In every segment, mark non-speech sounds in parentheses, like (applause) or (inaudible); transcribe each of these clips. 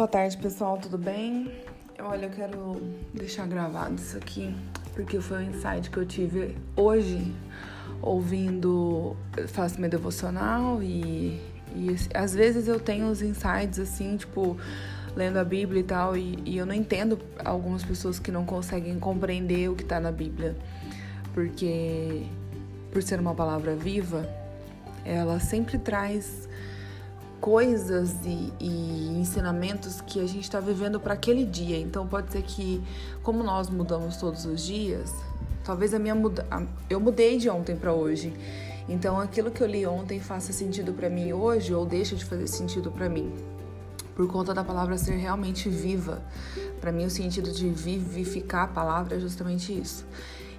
Boa tarde, pessoal, tudo bem? Olha, eu quero deixar gravado isso aqui porque foi um insight que eu tive hoje ouvindo, faço meu devocional e, e às vezes eu tenho os insights assim, tipo, lendo a Bíblia e tal, e, e eu não entendo algumas pessoas que não conseguem compreender o que está na Bíblia, porque por ser uma palavra viva, ela sempre traz coisas e, e, ensinamentos que a gente está vivendo para aquele dia. Então pode ser que, como nós mudamos todos os dias, talvez a minha muda eu mudei de ontem para hoje. Então aquilo que eu li ontem faça sentido para mim hoje ou deixa de fazer sentido para mim. Por conta da palavra ser realmente viva. Para mim o sentido de vivificar a palavra é justamente isso.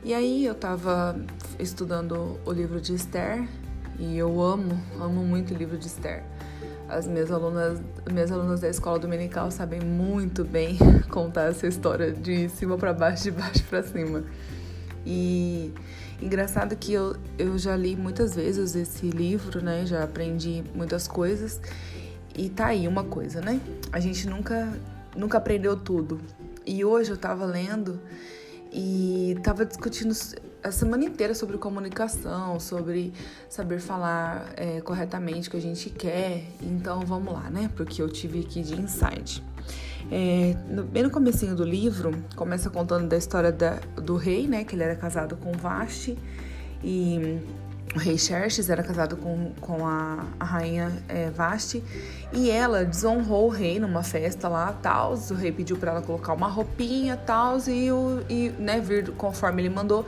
E aí eu estava estudando o livro de Esther e eu amo, amo muito o livro de Esther. As minhas alunas, minhas alunas da escola dominical sabem muito bem (laughs) contar essa história de cima para baixo, de baixo para cima. E engraçado que eu, eu já li muitas vezes esse livro, né? Já aprendi muitas coisas. E tá aí uma coisa, né? A gente nunca, nunca aprendeu tudo. E hoje eu tava lendo e tava discutindo a semana inteira sobre comunicação, sobre saber falar é, corretamente o que a gente quer. Então vamos lá, né? Porque eu tive aqui de insight. É, no, bem no comecinho do livro, começa contando da história da, do rei, né? Que ele era casado com Vashti e o rei Xerxes era casado com, com a, a rainha é, Vashti e ela desonrou o rei numa festa lá, tal. O rei pediu para ela colocar uma roupinha, tal, e, o, e né, vir conforme ele mandou.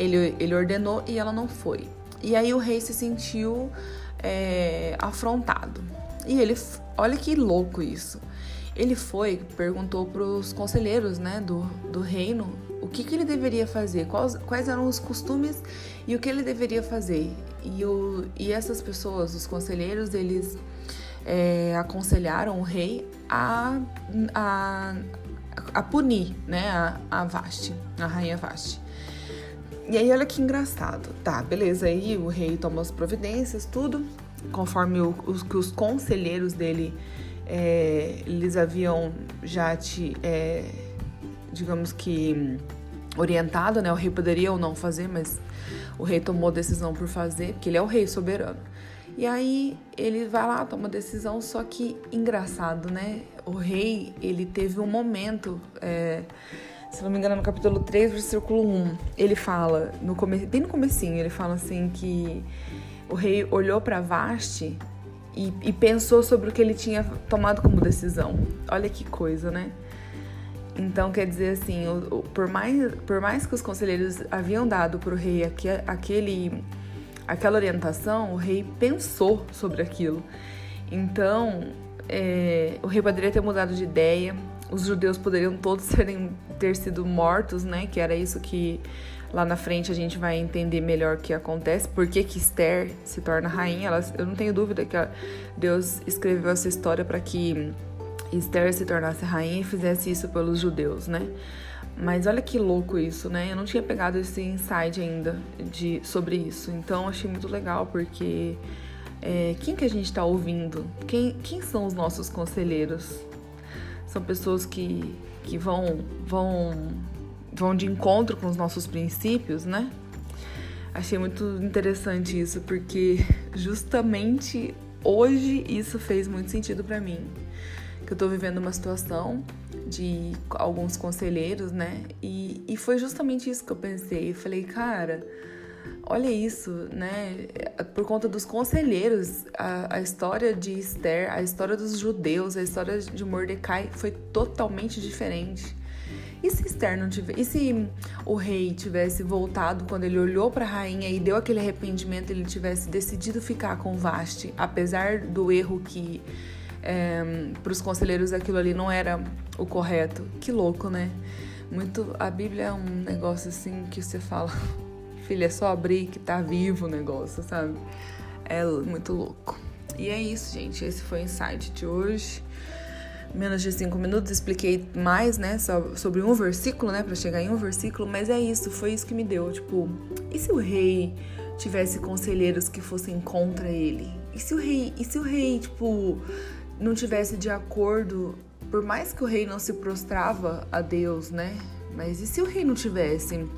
Ele, ele ordenou e ela não foi. E aí o rei se sentiu é, afrontado. E ele, olha que louco isso. Ele foi, perguntou para os conselheiros né, do, do reino o que, que ele deveria fazer, quais, quais eram os costumes e o que ele deveria fazer. E, o, e essas pessoas, os conselheiros, eles é, aconselharam o rei a, a, a punir né, a, a Vashti, a rainha Vashti. E aí, olha que engraçado. Tá, beleza. Aí o rei toma as providências, tudo, conforme o, os, os conselheiros dele é, eles haviam já te, é, digamos que, orientado, né? O rei poderia ou não fazer, mas o rei tomou decisão por fazer, porque ele é o rei soberano. E aí ele vai lá, toma decisão, só que engraçado, né? O rei, ele teve um momento. É, se não me engano, no capítulo 3, versículo 1, ele fala, no come... bem no comecinho, ele fala assim que o rei olhou para Vasti e, e, pensou sobre o que ele tinha tomado como decisão. Olha que coisa, né? Então, quer dizer assim, o, o, por, mais, por mais que os conselheiros haviam dado para o rei aquele, aquela orientação, o rei pensou sobre aquilo. Então, é, o rei poderia ter mudado de ideia, os judeus poderiam todos serem, ter sido mortos, né? Que era isso que lá na frente a gente vai entender melhor o que acontece, por que, que Esther se torna rainha. Ela, eu não tenho dúvida que Deus escreveu essa história para que Esther se tornasse rainha e fizesse isso pelos judeus, né? Mas olha que louco isso, né? Eu não tinha pegado esse insight ainda de, sobre isso. Então achei muito legal porque é, quem que a gente está ouvindo? Quem, quem são os nossos conselheiros? São pessoas que, que vão, vão, vão de encontro com os nossos princípios, né? Achei muito interessante isso, porque justamente hoje isso fez muito sentido para mim. Que eu tô vivendo uma situação de alguns conselheiros, né? E, e foi justamente isso que eu pensei. Eu falei, cara Olha isso, né? Por conta dos conselheiros, a, a, história de Esther, a história dos judeus, a história de Mordecai foi totalmente diferente. E se Esther não tivesse, e se o rei tivesse voltado quando ele olhou para a rainha e deu aquele arrependimento, ele tivesse decidido ficar com Vasti, apesar do erro que é, para os conselheiros aquilo ali não era o correto. Que louco, né? Muito, a Bíblia é um negócio assim que você fala, (laughs) filha, é só abrir que tá vivo o negócio, sabe? É muito louco. E é isso, gente. Esse foi o insight de hoje. Menos de cinco minutos, expliquei mais, né, sobre um versículo, né, para chegar em um versículo, mas é isso, foi isso que me deu. Tipo, e se o rei tivesse conselheiros que fossem contra ele? E se o rei, e se o rei, tipo, não tivesse de acordo por mais que o rei não se prostrava a Deus, né? Mas e se o rei não tivesse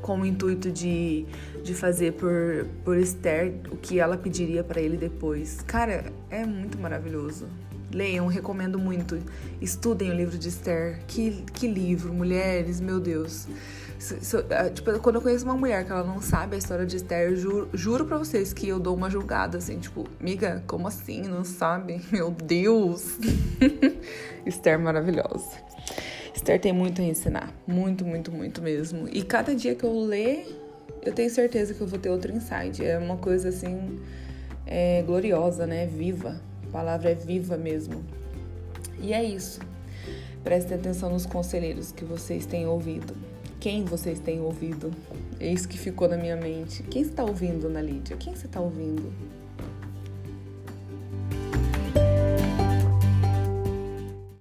com o intuito de, de fazer por, por Esther o que ela pediria para ele depois? Cara, é muito maravilhoso. Leiam, recomendo muito. Estudem o livro de Esther. Que, que livro, mulheres, meu Deus. Ah, tipo, quando eu conheço uma mulher que ela não sabe a história de Esther, juro, juro pra vocês que eu dou uma julgada, assim, tipo, amiga, como assim? Não sabe? (laughs) Meu Deus! (laughs) Esther maravilhosa. Esther tem muito a ensinar. Muito, muito, muito mesmo. E cada dia que eu ler, eu tenho certeza que eu vou ter outro insight. É uma coisa assim, é, gloriosa, né? Viva. A palavra é viva mesmo. E é isso. Prestem atenção nos conselheiros que vocês têm ouvido. Quem vocês têm ouvido? É isso que ficou na minha mente. Quem está ouvindo, Ana Lídia? Quem você está ouvindo?